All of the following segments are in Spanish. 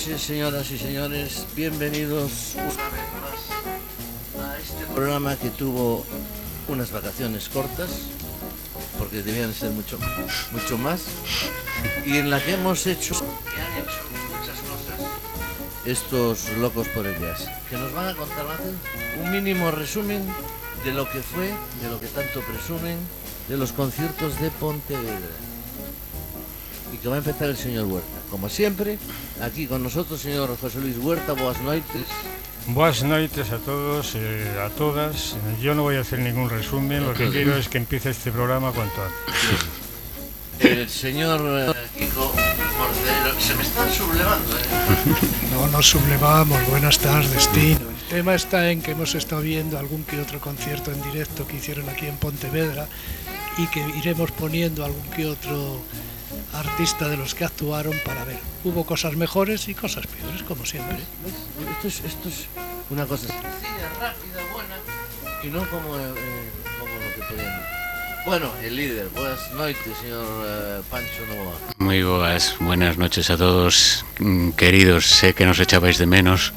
señoras y señores. Bienvenidos una vez más a este programa que tuvo unas vacaciones cortas, porque debían ser mucho, mucho más, y en la que hemos hecho, que han hecho muchas cosas estos locos por el jazz, que nos van a contar un mínimo resumen de lo que fue, de lo que tanto presumen, de los conciertos de Pontevedra. Que va a empezar el señor Huerta. Como siempre, aquí con nosotros, señor José Luis Huerta, buenas noches. Buenas noches a todos, eh, a todas. Yo no voy a hacer ningún resumen, lo que quiero es que empiece este programa cuanto antes. El señor eh, Kiko se me están sublevando, ¿eh? No nos sublevamos, buenas tardes, destino. El tema está en que hemos estado viendo algún que otro concierto en directo que hicieron aquí en Pontevedra y que iremos poniendo algún que otro artista de los que actuaron para ver. Hubo cosas mejores y cosas peores, como siempre. ¿Ves? Esto es, esto es una cosa sencilla, rápida, buena, y no como, eh, como lo que podían. Bueno, el líder, buenas noches, señor eh, Pancho Novoa. Muy buenas, buenas noches a todos, mm, queridos, sé que nos echabais de menos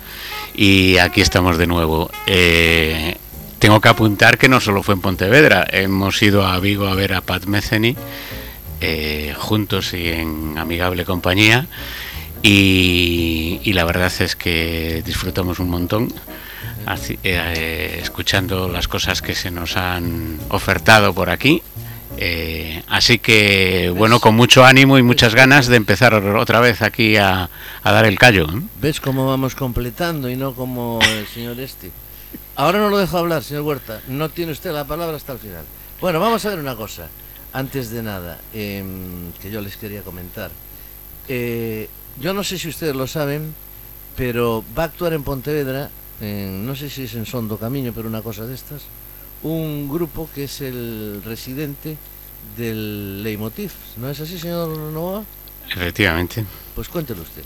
y aquí estamos de nuevo. Eh, tengo que apuntar que no solo fue en Pontevedra, hemos ido a Vigo a ver a Pat Metheny eh, juntos y en amigable compañía y, y la verdad es que disfrutamos un montón así, eh, escuchando las cosas que se nos han ofertado por aquí. Eh, así que, bueno, con mucho ánimo y muchas ganas de empezar otra vez aquí a, a dar el callo. ¿Ves cómo vamos completando y no como el señor este? Ahora no lo dejo hablar, señor Huerta. No tiene usted la palabra hasta el final. Bueno, vamos a ver una cosa. Antes de nada, eh, que yo les quería comentar. Eh, yo no sé si ustedes lo saben, pero va a actuar en Pontevedra, en- no sé si es en Sondo Camino, pero una cosa de estas, un grupo que es el residente del Leitmotiv. ¿No es así, señor Novoa? Efectivamente. Pues cuéntelo usted.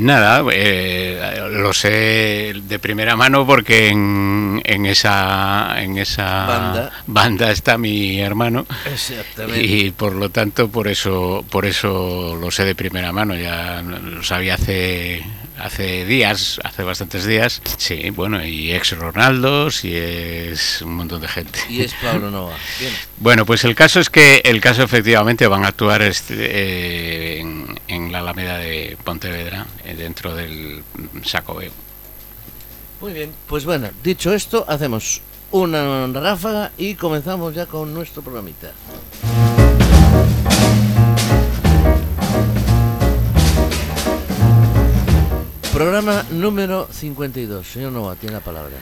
Nada, eh, lo sé de primera mano porque en, en esa en esa Banda. banda está mi hermano Exactamente. y por lo tanto por eso por eso lo sé de primera mano. Ya lo sabía hace hace días, hace bastantes días. Sí, bueno, y ex Ronaldos y es un montón de gente. Y es Pablo Nova. Bien. Bueno, pues el caso es que el caso efectivamente van a actuar este, eh, en, en la Alameda de Pontevedra, eh, dentro del Sacobeo. Muy bien. Pues bueno, dicho esto, hacemos una ráfaga y comenzamos ya con nuestro programita. Programa número 52. Señor Nova, tiene la palabra.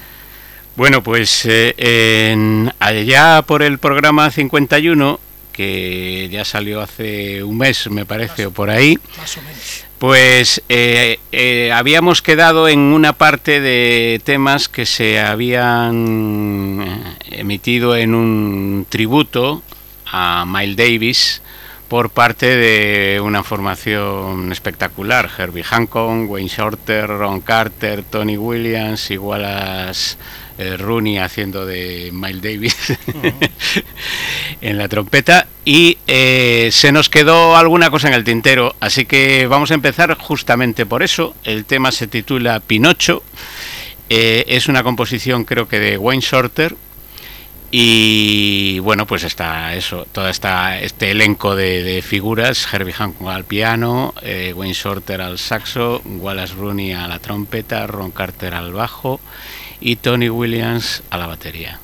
Bueno, pues eh, en, allá por el programa 51, que ya salió hace un mes, me parece, o por ahí, Más o menos. Pues eh, eh, habíamos quedado en una parte de temas que se habían emitido en un tributo a Miles Davis por parte de una formación espectacular, Herbie Hancock, Wayne Shorter, Ron Carter, Tony Williams, igual a eh, Rooney haciendo de Miles Davis en la trompeta. Y eh, se nos quedó alguna cosa en el tintero, así que vamos a empezar justamente por eso. El tema se titula Pinocho, eh, es una composición creo que de Wayne Shorter y bueno, pues está eso, todo esta, este elenco de, figuras, Herbie Hancock al piano, eh, Wayne Shorter al saxo, Wallace Rooney a la trompeta, Ron Carter al bajo y Tony Williams a la batería.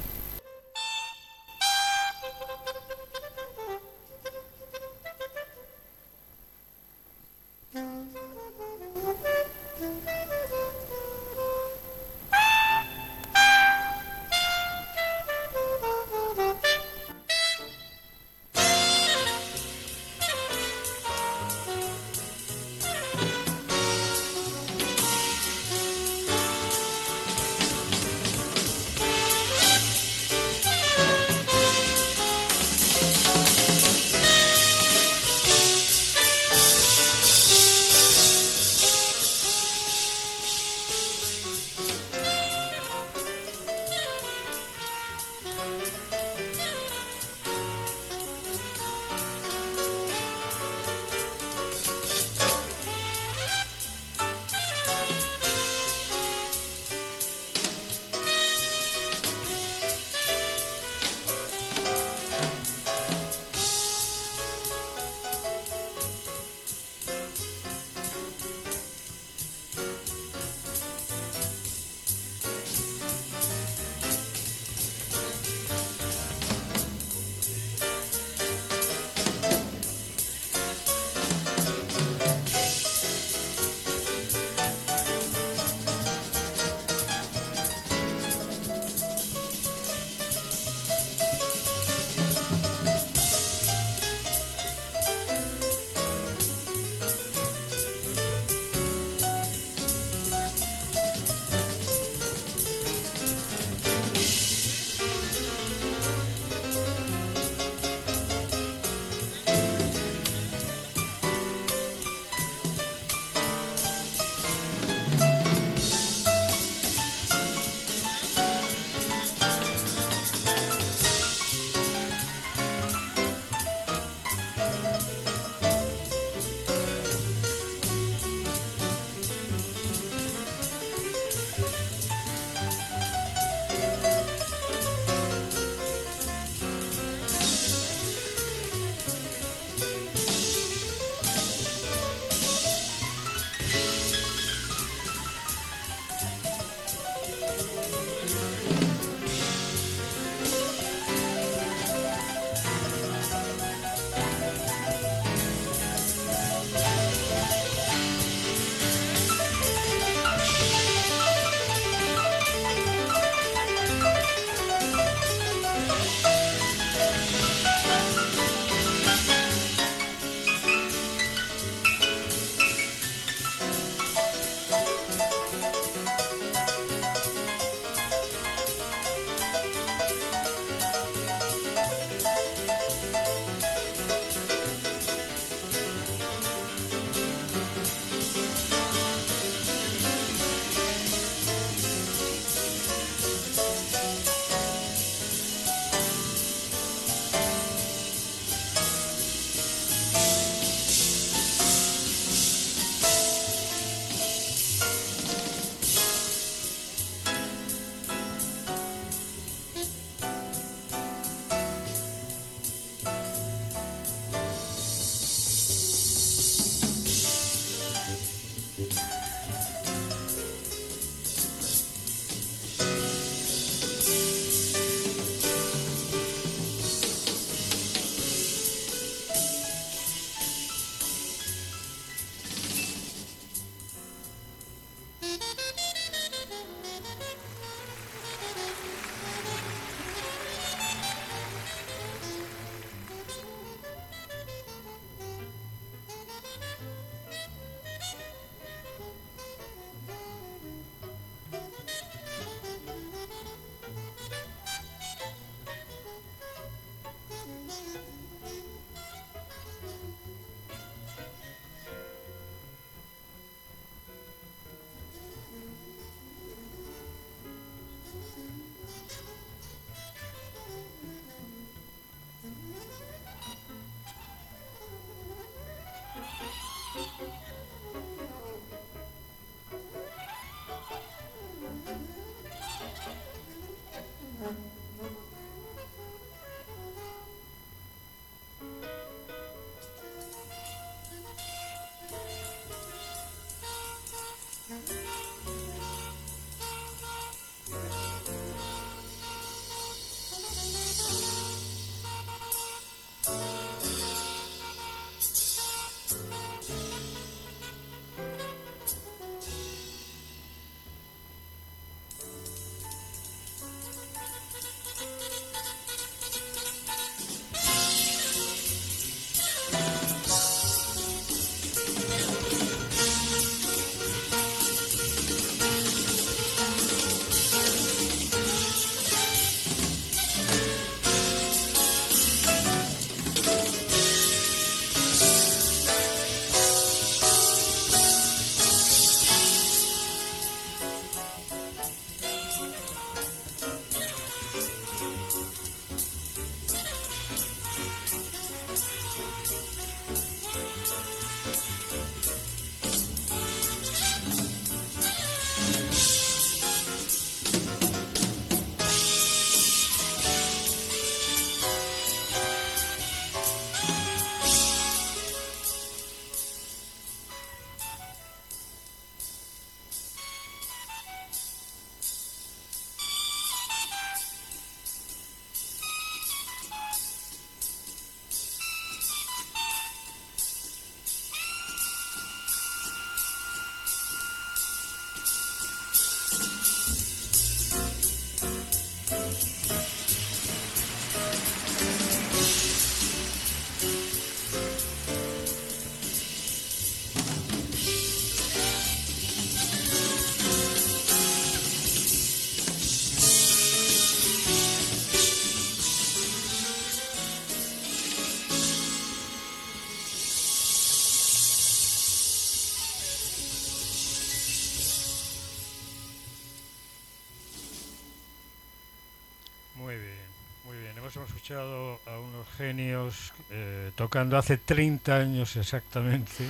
Hemos escuchado a unos genios eh, tocando hace 30 años exactamente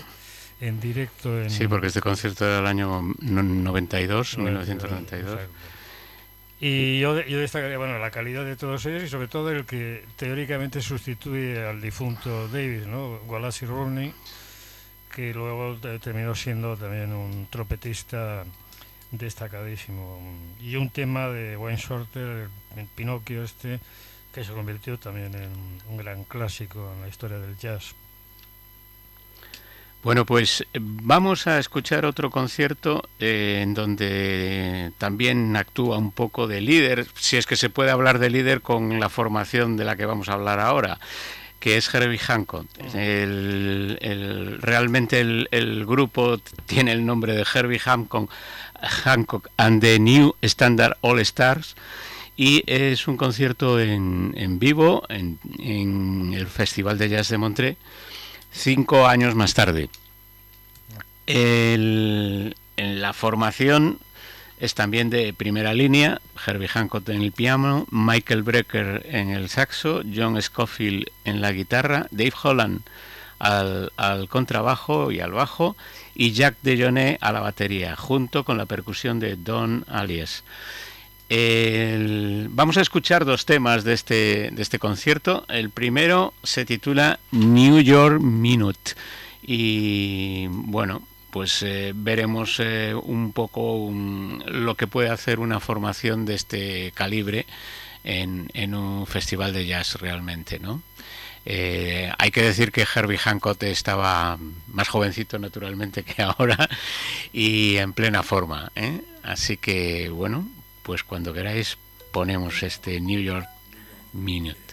en directo. En sí, porque este concierto era el año 92, 1992. Y yo, yo destacaría bueno, la calidad de todos ellos y sobre todo el que teóricamente sustituye al difunto Davis, ¿no? Wallace Rooney, que luego terminó siendo también un trompetista destacadísimo. Y un tema de Wayne Shorter, el Pinocchio este, que se convirtió también en un gran clásico en la historia del jazz. Bueno, pues eh, vamos a escuchar otro concierto eh, en donde también actúa un poco de líder, si es que se puede hablar de líder con la formación de la que vamos a hablar ahora, que es Herbie Hancock. Mm. El, realmente el, el, grupo tiene el nombre de Herbie Hancock, Hancock and the New Standard All Stars y es un concierto en, vivo en, el Festival de Jazz de Montré cinco años más tarde. en la formación es también de primera línea, Herbie Hancock en el piano, Michael Brecker en el saxo, John Scofield en la guitarra, Dave Holland al, al contrabajo y al bajo y Jack DeJohnette a la batería, junto con la percusión de Don Alias vamos a escuchar dos temas de este, de este concierto. El primero se titula New York Minute. Y bueno, pues eh, veremos eh, un poco lo que puede hacer una formación de este calibre en, en un festival de jazz realmente, ¿no? Eh, hay que decir que Herbie Hancock estaba más jovencito naturalmente que ahora y en plena forma. Así que bueno, pues cuando queráis ponemos este New York Minute.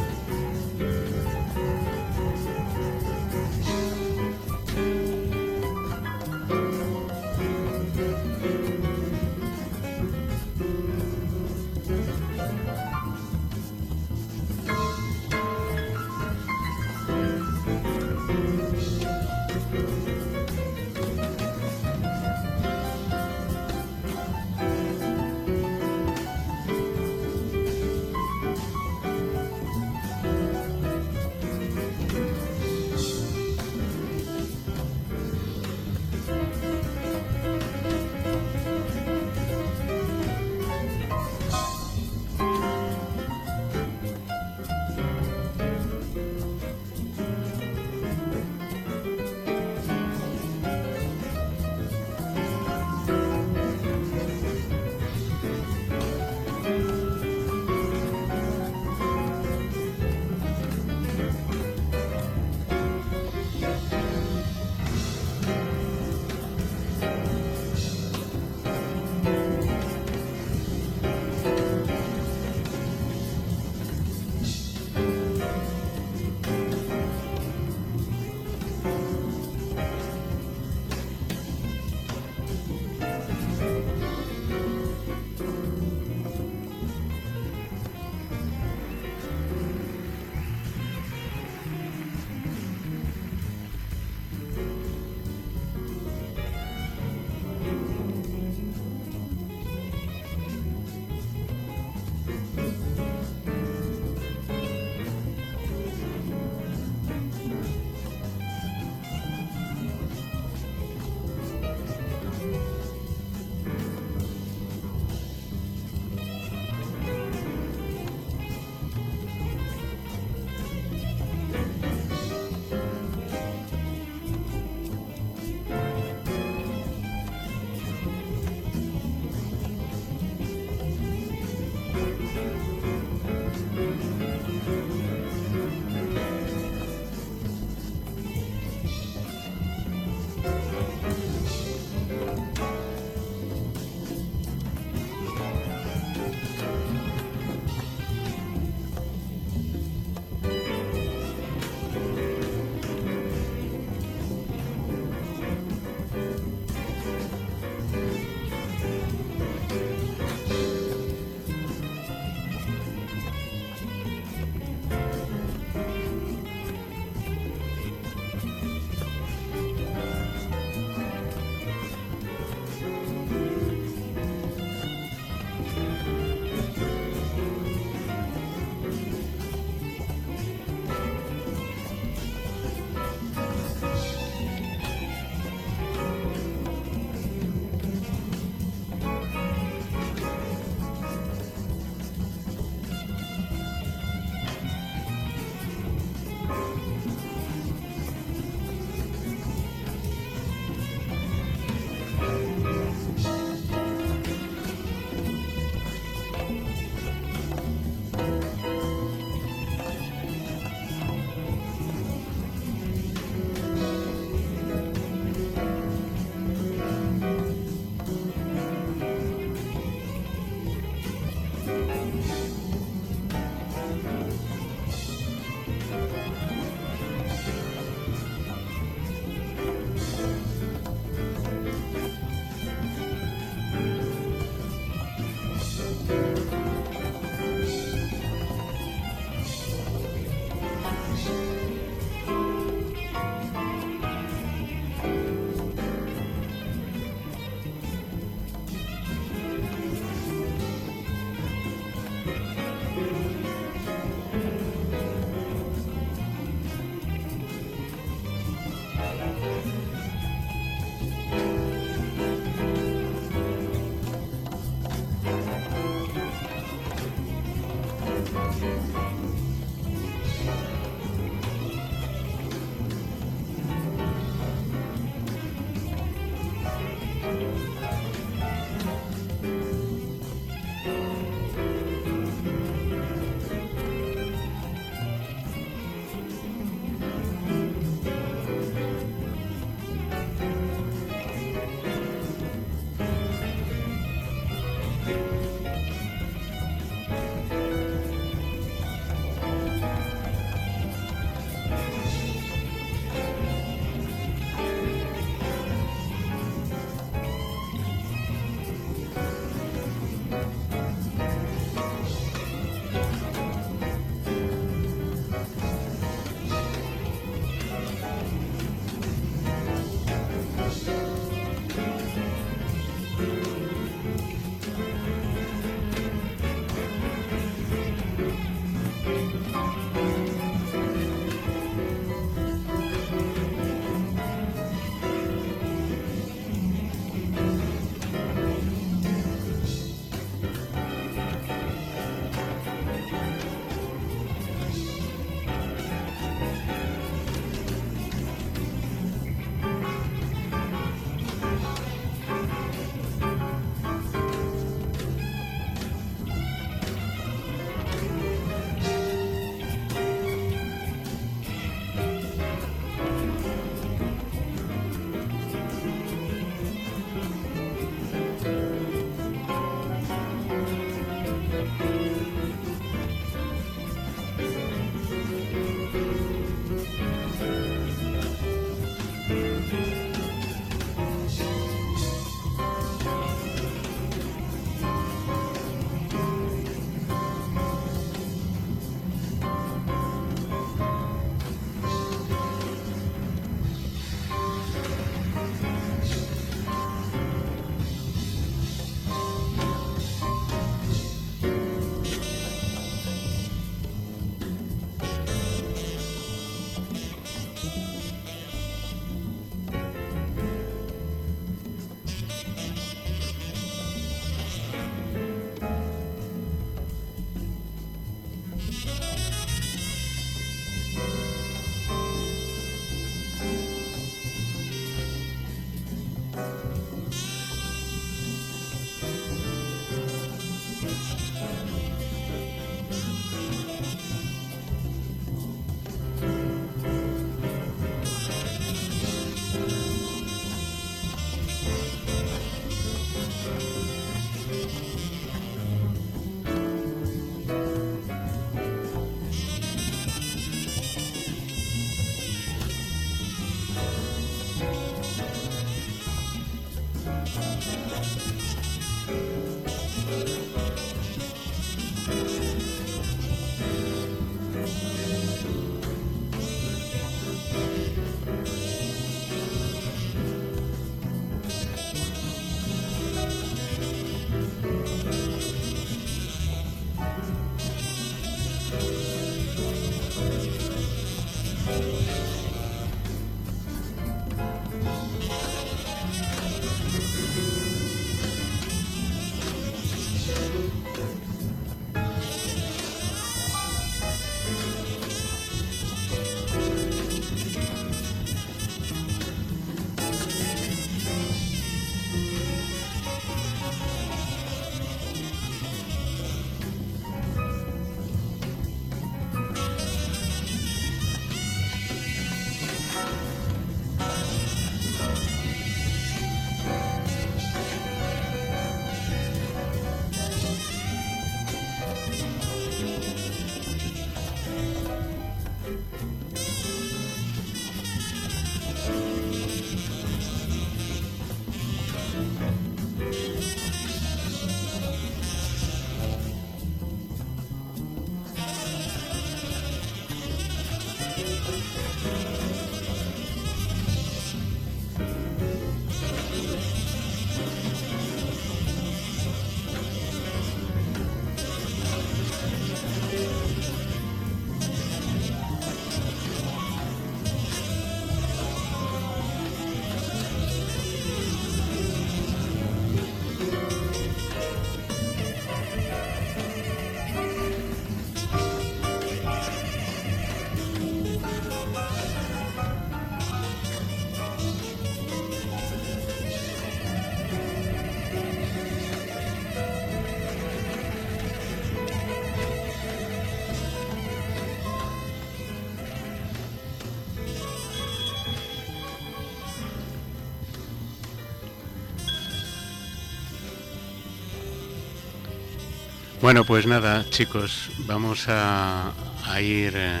Bueno, pues nada, chicos, vamos a, ir eh,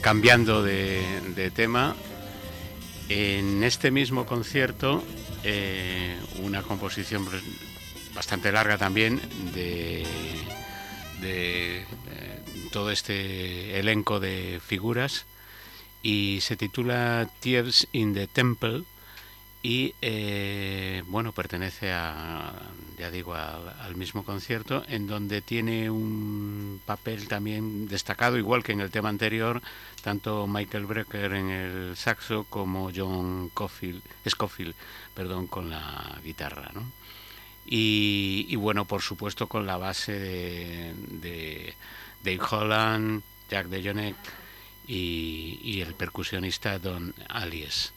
cambiando de, tema. En este mismo concierto, eh, una composición bastante larga también de, eh, todo este elenco de figuras y se titula Tears in the Temple y eh, bueno pertenece a ya digo al, mismo concierto en donde tiene un papel también destacado igual que en el tema anterior tanto Michael Brecker en el saxo como John Scofield perdón con la guitarra ¿no? y, bueno por supuesto con la base de, Dave Holland Jack DeJohnette y el percusionista Don Alias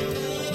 you.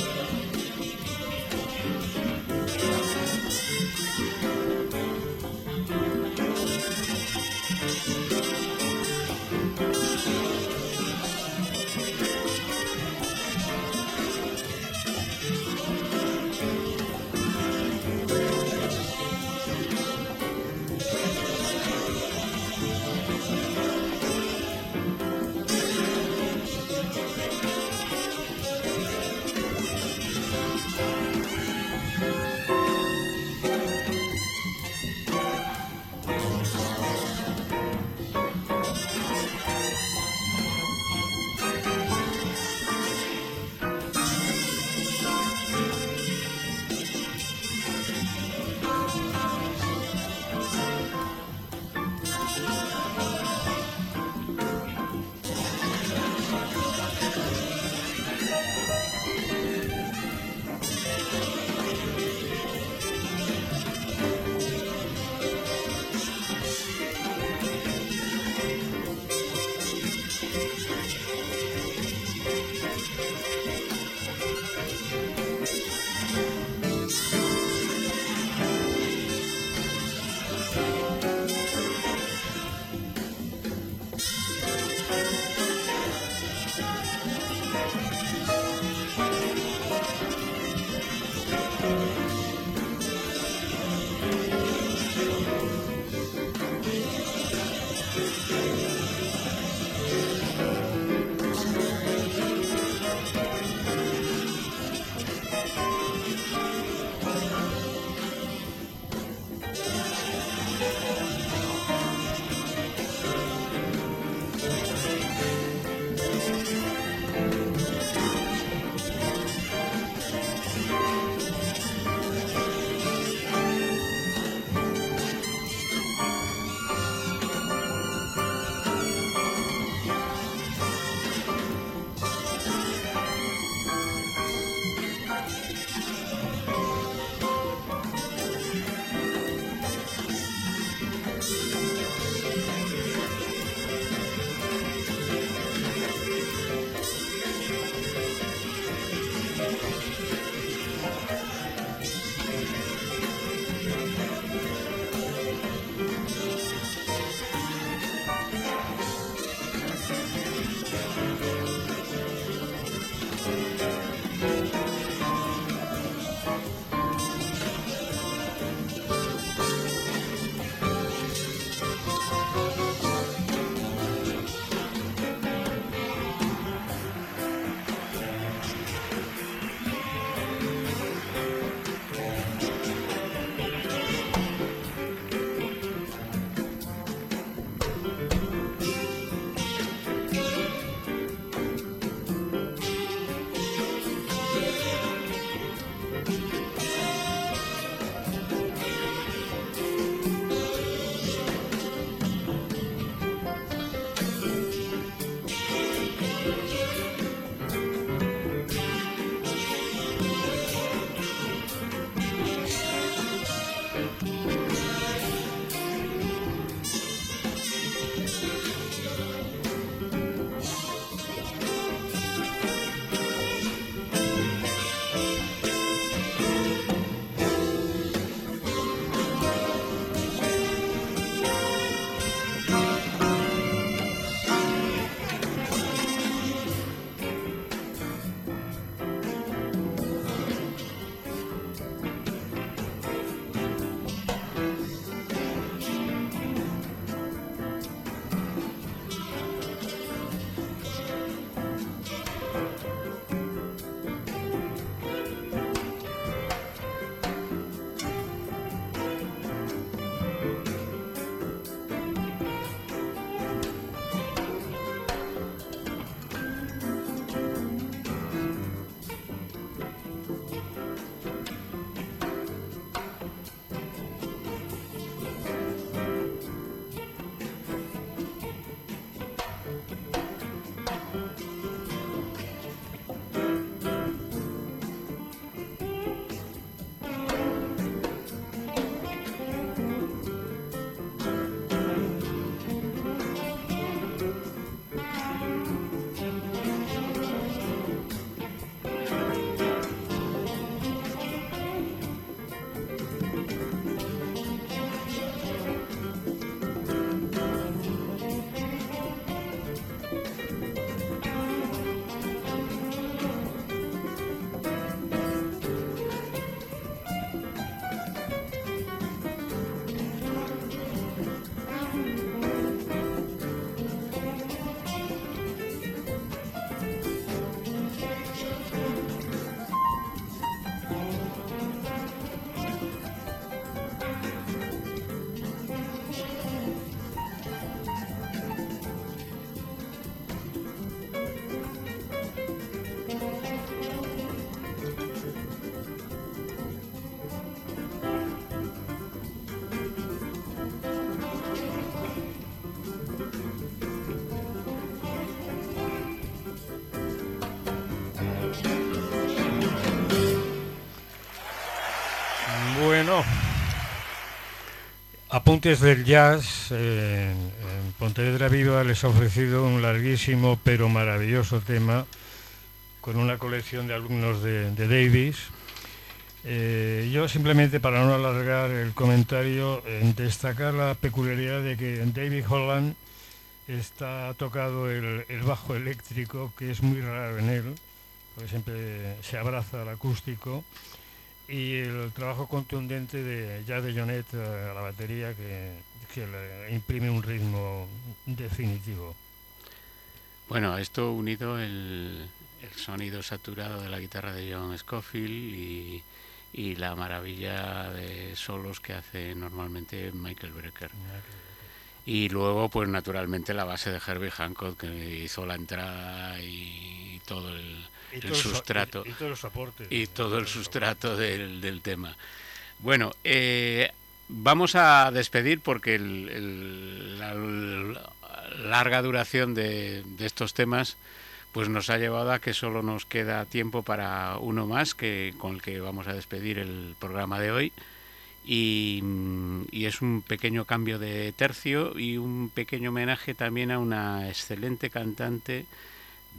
Apuntes del Jazz en Pontevedra Viva les ha ofrecido un larguísimo pero maravilloso tema con una colección de alumnos de, Davis. Eh, yo simplemente para no alargar el comentario, en destacar la peculiaridad de que en David Holland está tocado el, el, bajo eléctrico, que es muy raro en él, porque siempre se abraza al acústico y el trabajo contundente de ya de Jonet a la batería que, le imprime un ritmo definitivo. Bueno, esto unido el, el, sonido saturado de la guitarra de John Scofield y, y, la maravilla de solos que hace normalmente Michael Brecker. Y luego, pues naturalmente la base de Herbie Hancock que hizo la entrada y todo el, el sustrato. Y, todo el soporte. Y todo el sustrato del, del tema. Bueno, eh, vamos a despedir porque la, larga duración de, estos temas pues nos ha llevado a que solo nos queda tiempo para uno más que con el que vamos a despedir el programa de hoy y, y, es un pequeño cambio de tercio y un pequeño homenaje también a una excelente cantante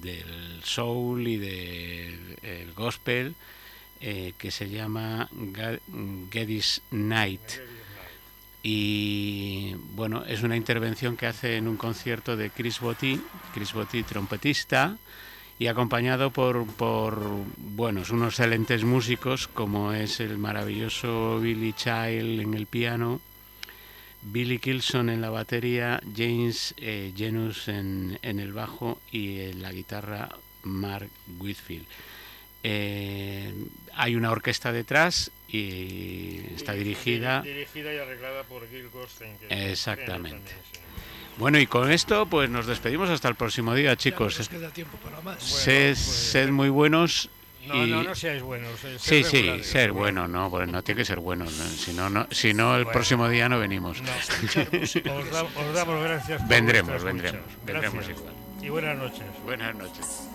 del soul y del gospel eh, que se llama Geddy's Night. Y bueno, es una intervención que hace en un concierto de Chris Botti, Chris Botti trompetista, y acompañado por, por buenos, unos excelentes músicos como es el maravilloso Billy Child en el piano, Billy Kilson en la batería, James eh, Genus en, el bajo y en la guitarra Mark Whitfield. Eh, hay una orquesta detrás y está dirigida. Dirigida y arreglada por Gil Goldstein. Exactamente. Bueno, y con esto pues nos despedimos hasta el próximo día, chicos. nos queda tiempo para más. sed pues, muy buenos no, no, no seáis buenos. sí, sí, ser bueno, no, pues no tiene que ser bueno. Si no, no, si no el próximo día no venimos. os, damos gracias. vendremos, vendremos, vendremos igual. Y buenas noches. Buenas noches.